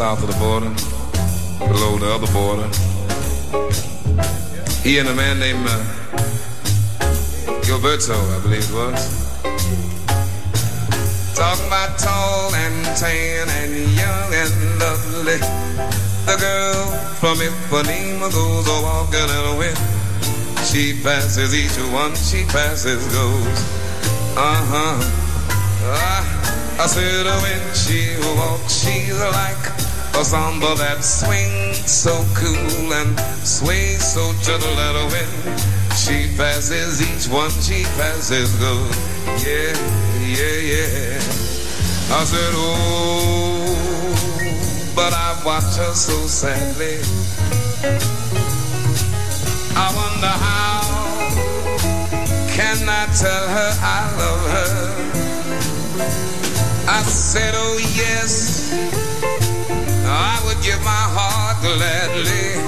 South of the border, below the other border. He and a man named uh, Gilberto, I believe it was. Talking about tall and tan and young and lovely. The girl from Ipanema goes a walking in a. She passes each one, she passes goes. Uh, I said when she walks, she's like a samba that swings so cool and sways so gentle that wind. She passes each one, she passes good. Yeah, yeah, yeah. I said, oh, but I watch her so sadly. I wonder how can I tell her I love her? I said, oh yes, I would give my heart gladly.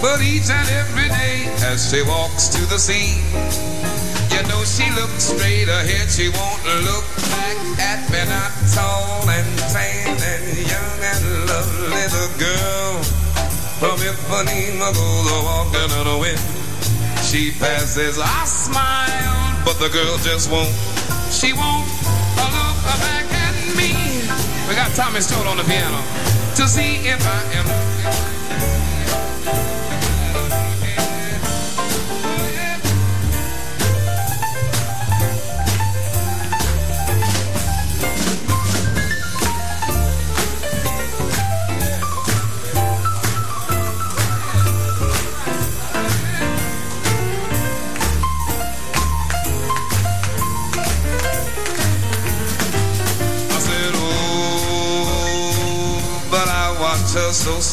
But each and every day as she walks to the sea, you know she looks straight ahead, she won't look back at me, not tall and tan and young and lovely. The girl from Ipanema goes walking in the wind. She passes, I smile, but the girl just won't. She won't look back at me. We got Tommy Stone on the piano to see if I am.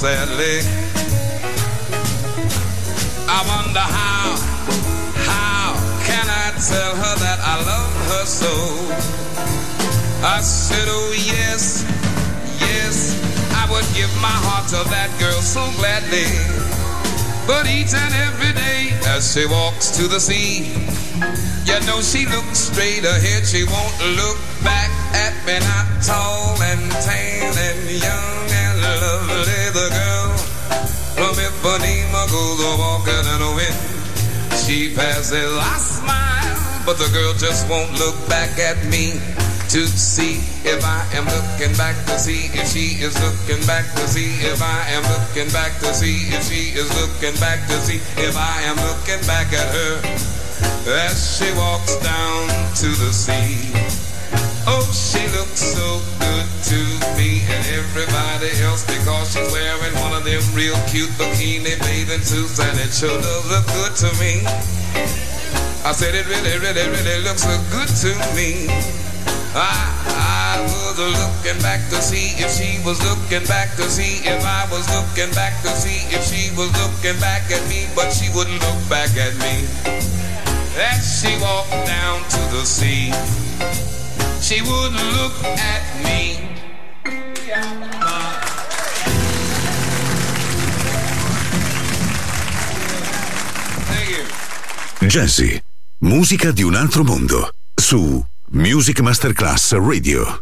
Sadly. I wonder how, how can I tell her that I love her so? I said, oh yes, yes, I would give my heart to that girl so gladly. But each and every day as she walks to the sea, you know she looks straight ahead, she won't look back at me, not tall and tan A walking in wind. She passes, I smile, but the girl just won't look back at me to see if I am looking back to see if she is looking back to see if I am looking back to see if she is looking back to see if I am looking back at her as she walks down to the sea. Oh, she looks so good to me and everybody else because she's wearing one of them real cute bikini bathing suits and it sure does look good to me. I said it really, really, really looks so good to me. I, I was looking back to see if she was looking back to see if I was looking back to see if she was looking back at me, but she wouldn't look back at me. As she walked down to the sea she wouldn't look at me. Jazzy, musica di un altro mondo, su Music Masterclass Radio.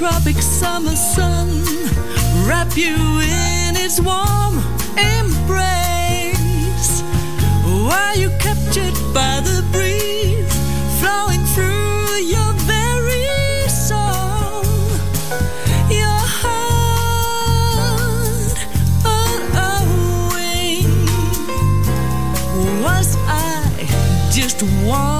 tropic summer sun wrap you in its warm embrace. While you captured by the breeze flowing through your very soul your heart on was I just one?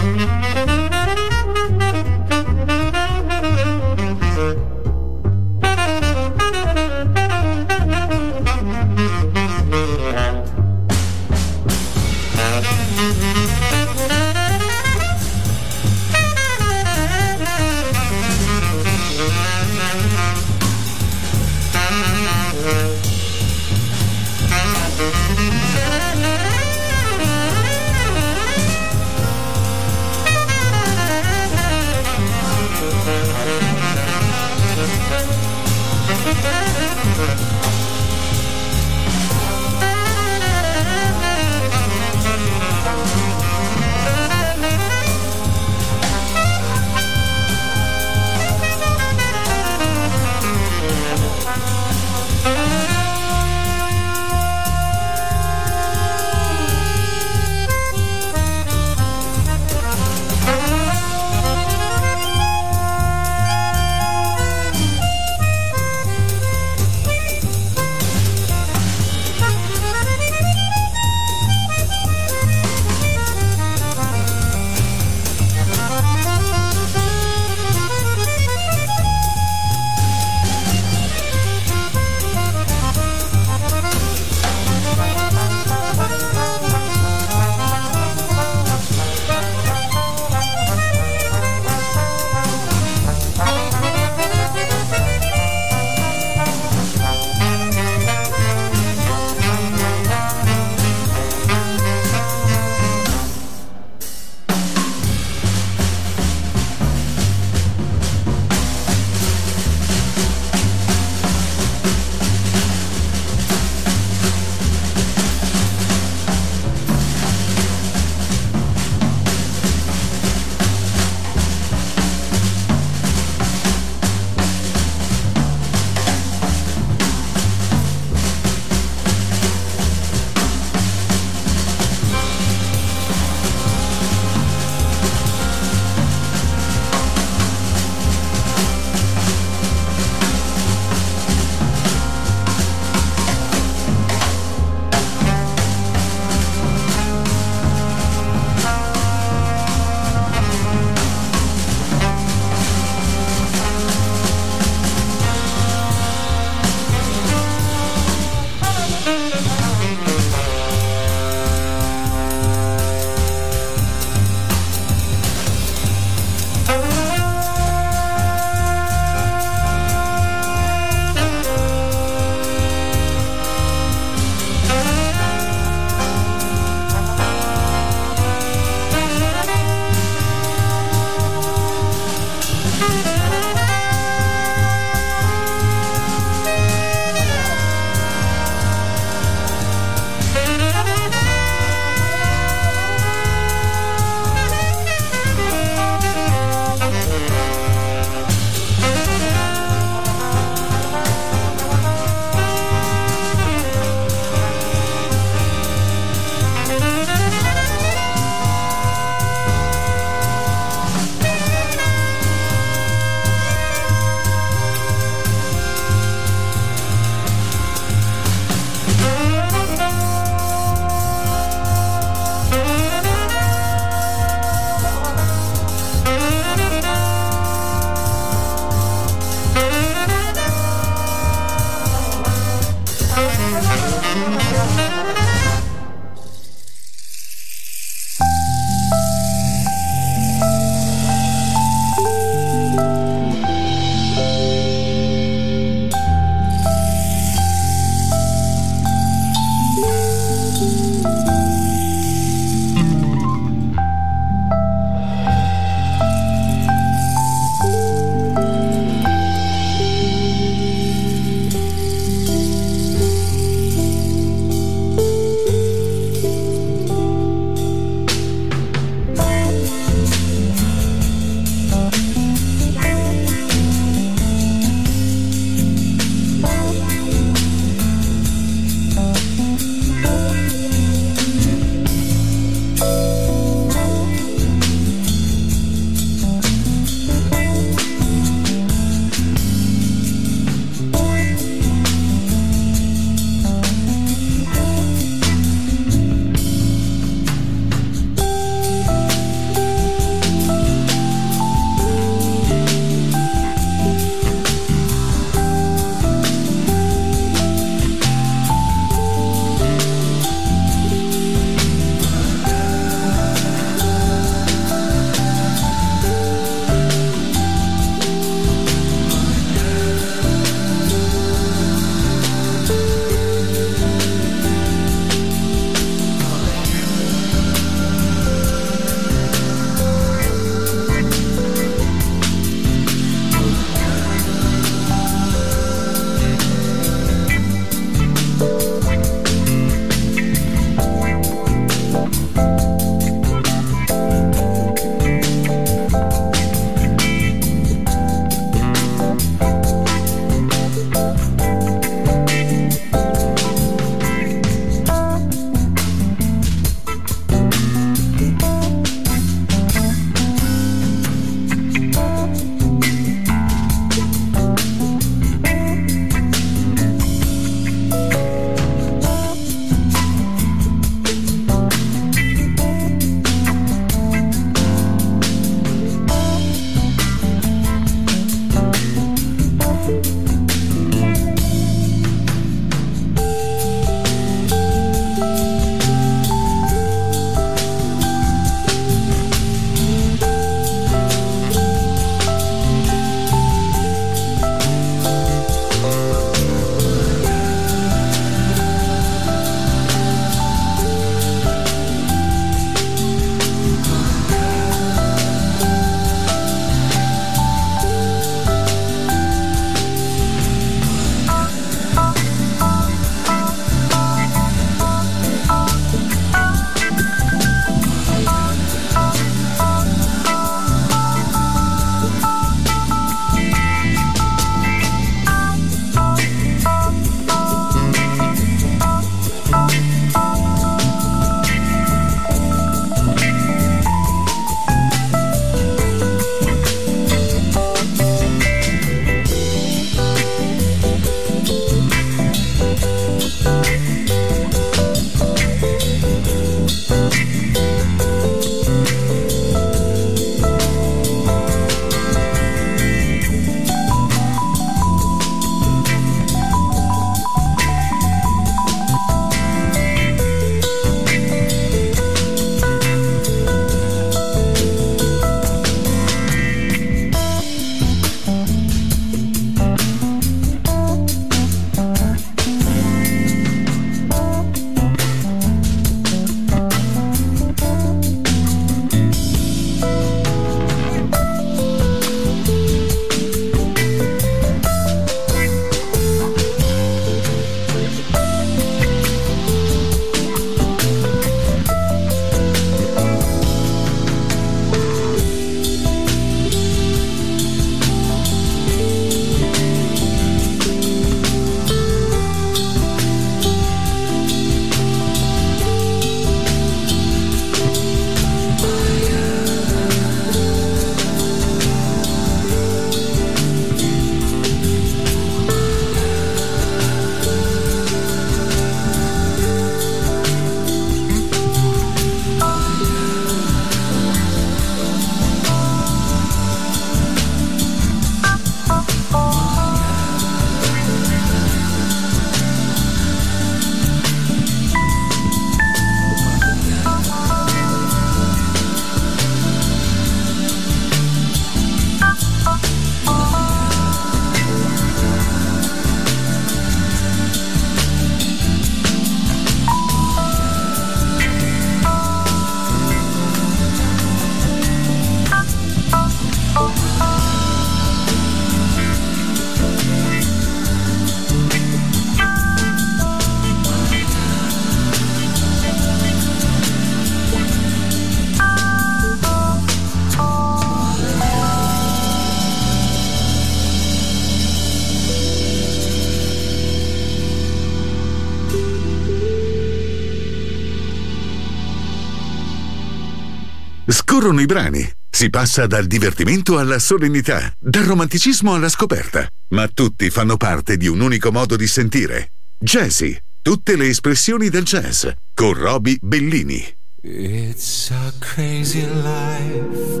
Scorrono i brani, si passa dal divertimento alla solennità, dal romanticismo alla scoperta, ma tutti fanno parte di un unico modo di sentire. Jazzy, tutte le espressioni del jazz, con Roby Bellini. It's a crazy life,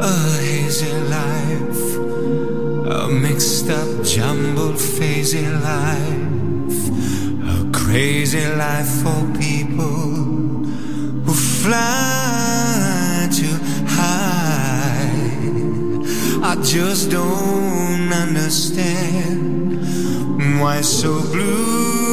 a hazy life, a mixed up, jumbled, phasy life, a crazy life for people who fly just don't understand why so blue.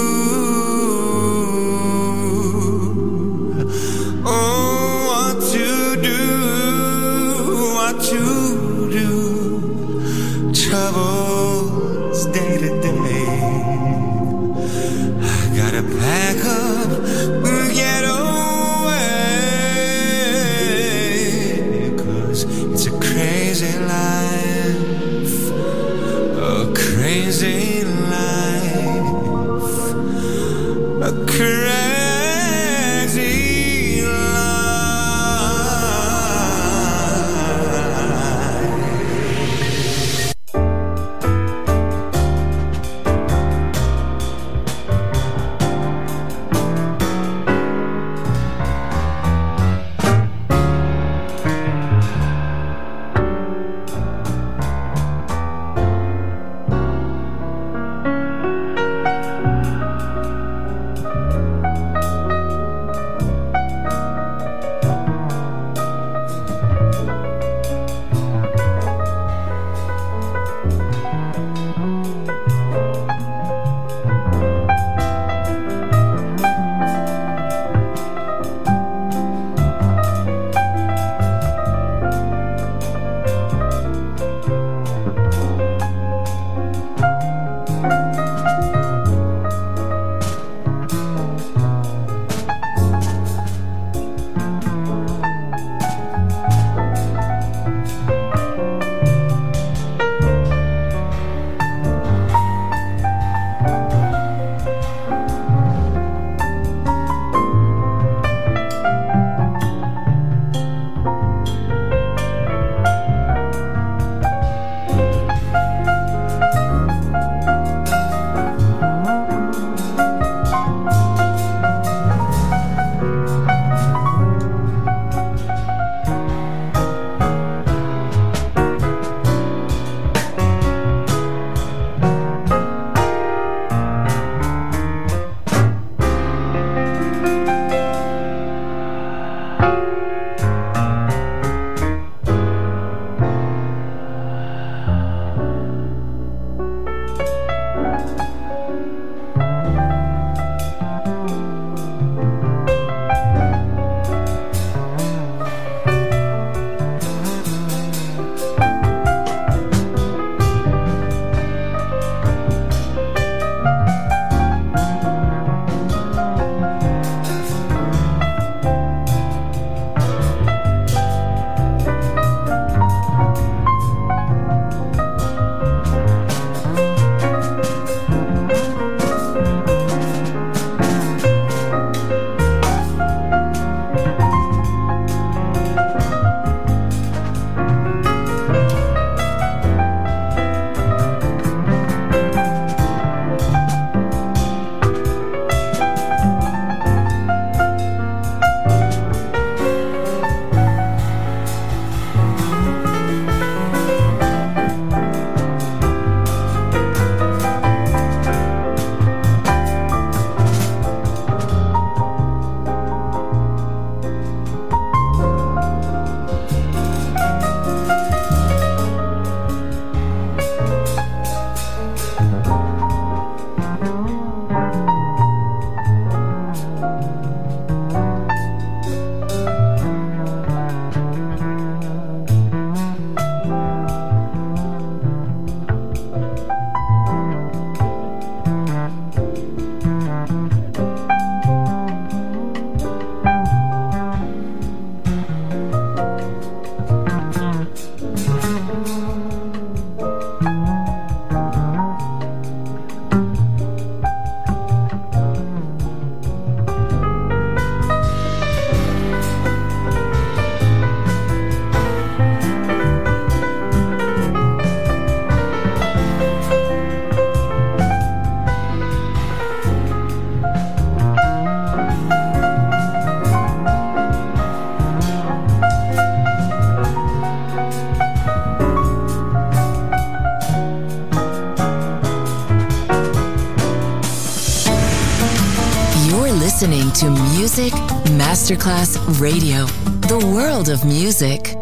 Masterclass Radio, the world of music.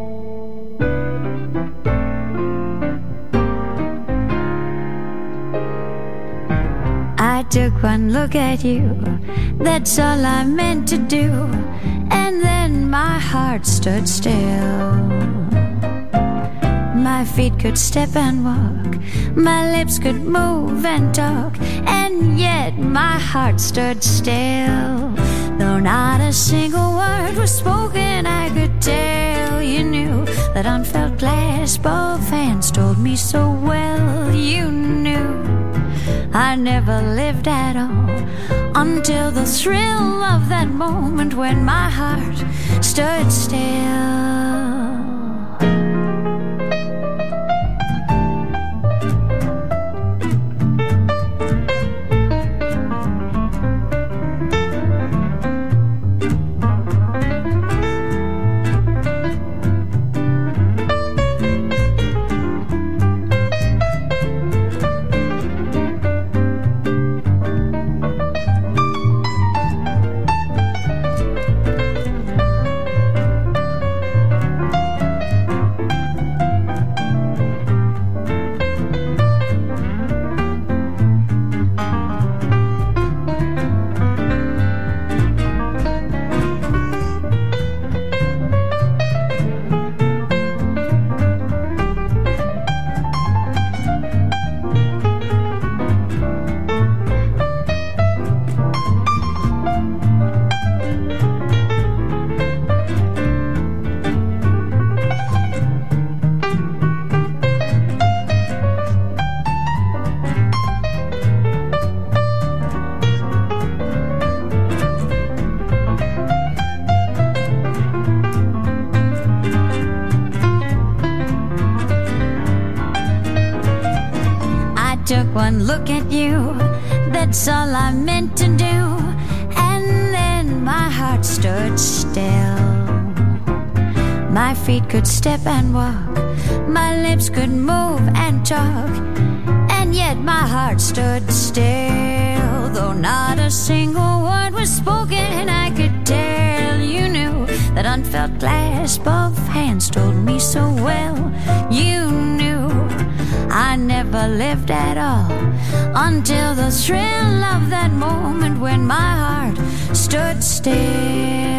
I took one look at you, that's all I meant to do, and then my heart stood still. My feet could step and walk, my lips could move and talk, and yet my heart stood still. Though not a single word was spoken, I could tell you knew that unfelt glass both hands told me so well. You knew I never lived at all until the thrill of that moment when my heart stood still. Glass both hands told me so well. You knew I never lived at all until the thrill of that moment when my heart stood still.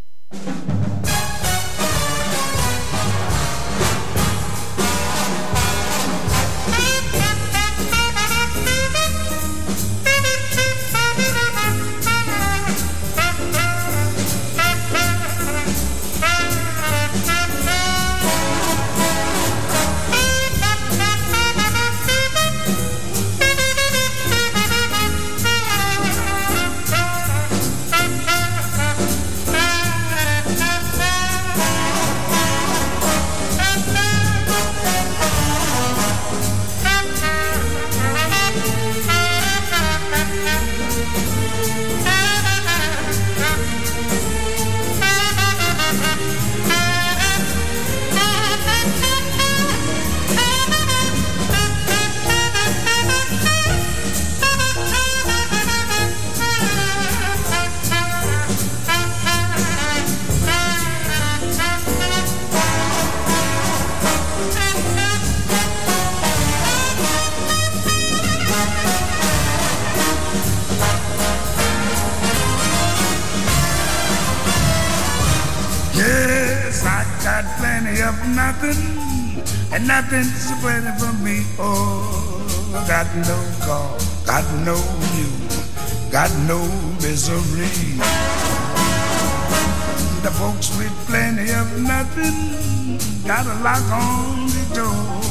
Lock on the door.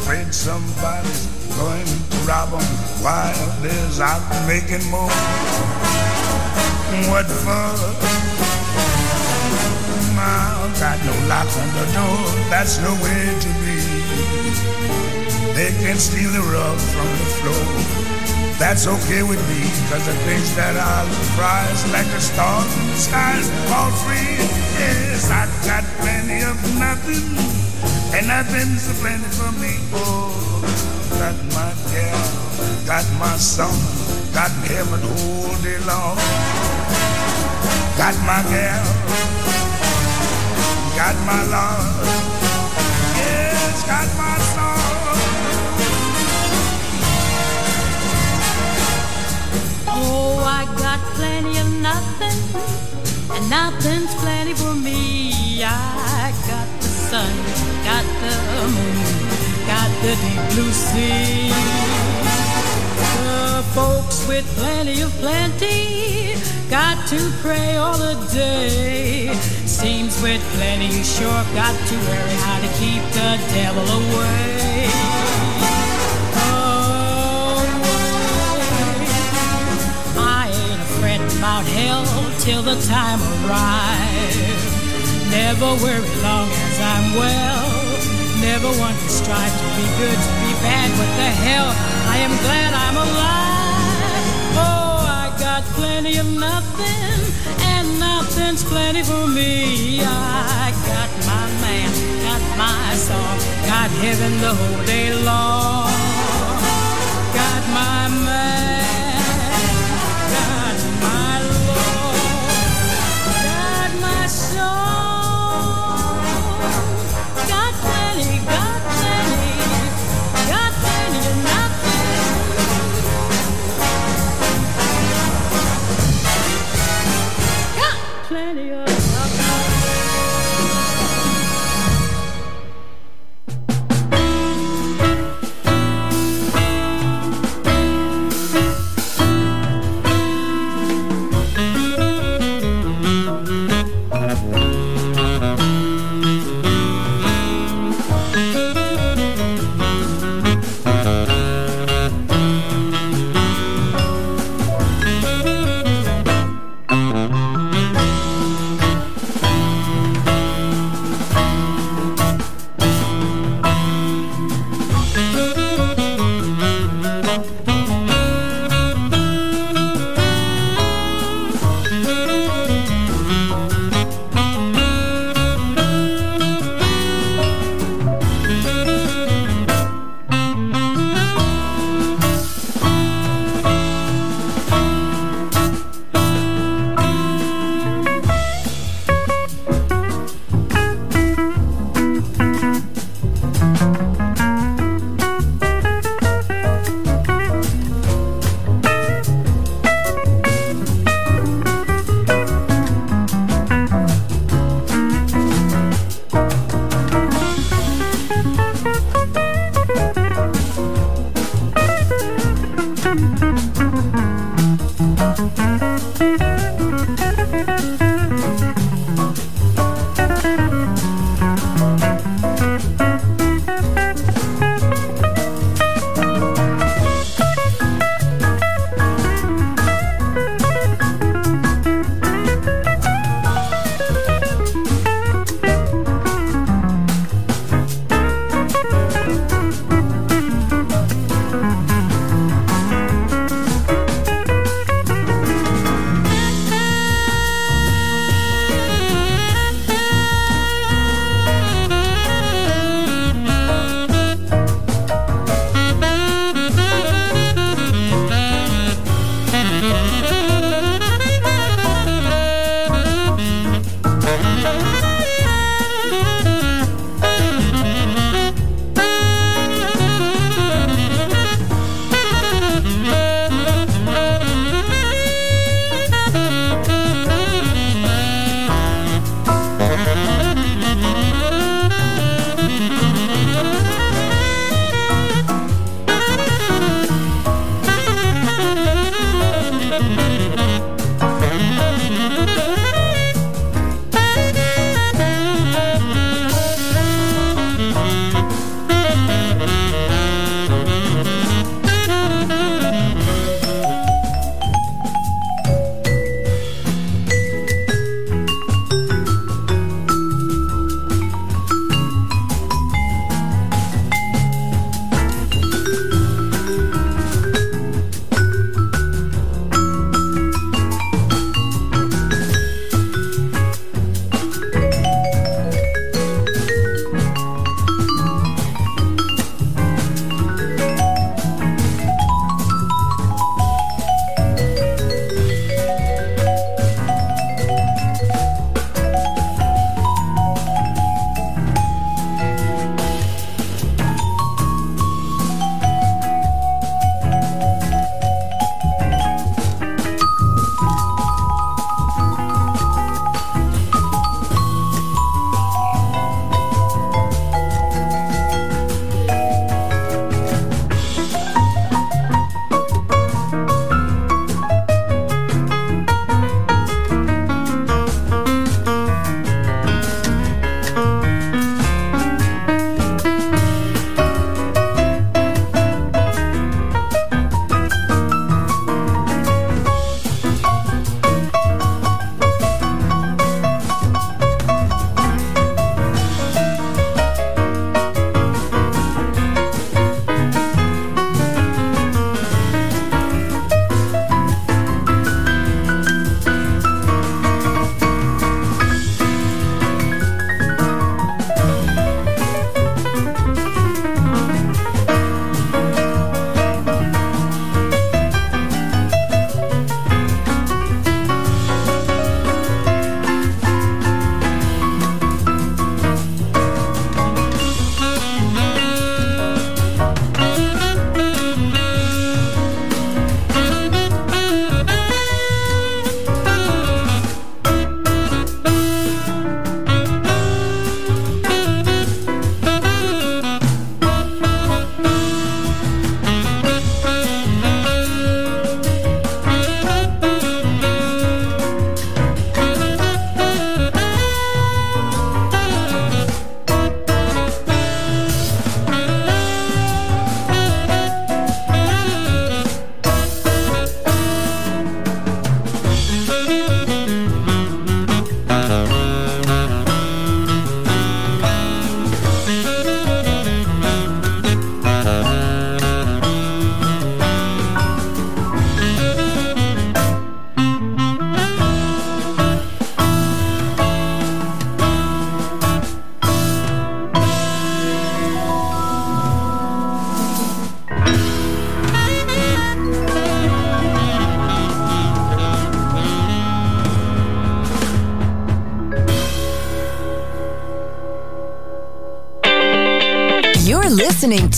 Afraid somebody's going to rob them while there's out making more. What for? mile, got no locks on the door, that's no way to be. They can steal the rug from the floor. That's okay with me, cause the things that I prize like a star in the skies all free. Yes, I got plenty of nothing, and nothing's a plenty for me. Oh, got my gal, got my son, got heaven all day long. Got my gal got my love, yes, got my soul. Oh, and nothing's plenty for me. I got the sun, got the moon, got the deep blue sea. The folks with plenty of plenty got to pray all the day Seems with plenty you sure got to worry how to keep the devil away. About hell till the time arrives. Never worry long as I'm well. Never want to strive to be good, to be bad. What the hell? I am glad I'm alive. Oh, I got plenty of nothing and nothing's plenty for me. I got my man, got my song, got heaven the whole day long. Got my man,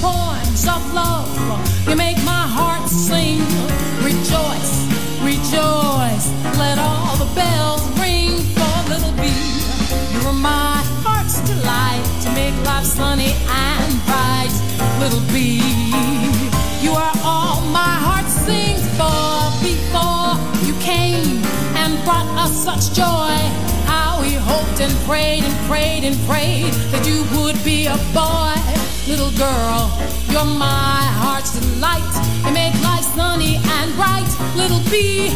Poems of love, you make my heart sing. Rejoice, rejoice, let all the bells ring for little bee. You're my heart's delight to make life sunny and bright, little bee. You are all my heart sings for before you came and brought us such joy. Hoped and prayed and prayed and prayed that you would be a boy, little girl. You're my heart's delight. You make life sunny and bright, little bee.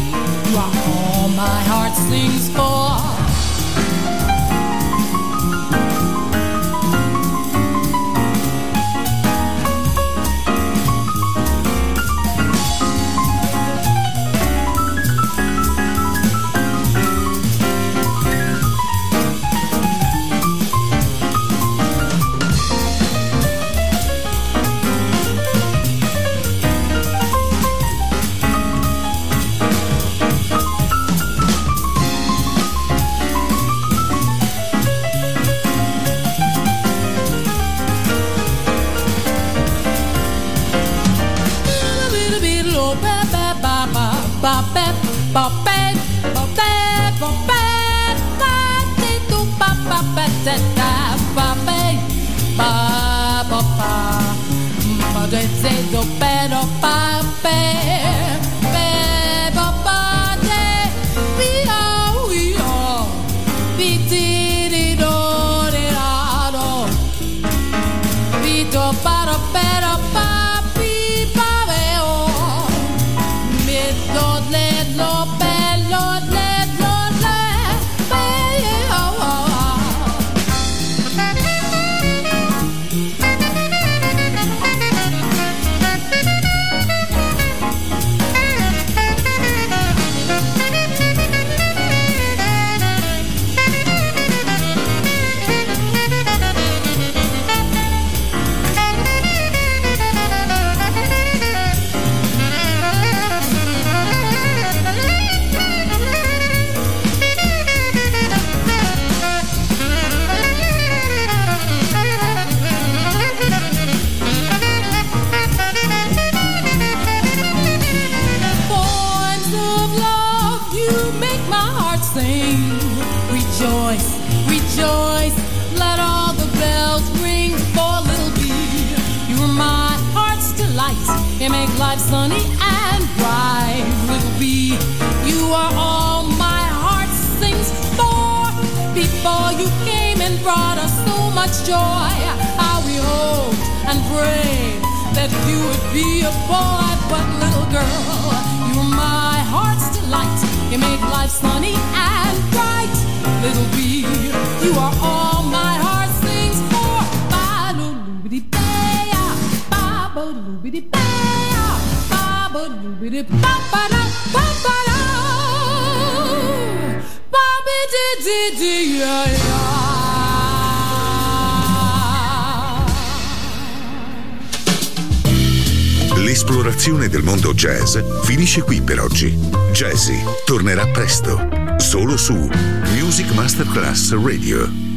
You are all my heart sings for. Masterclass Radio.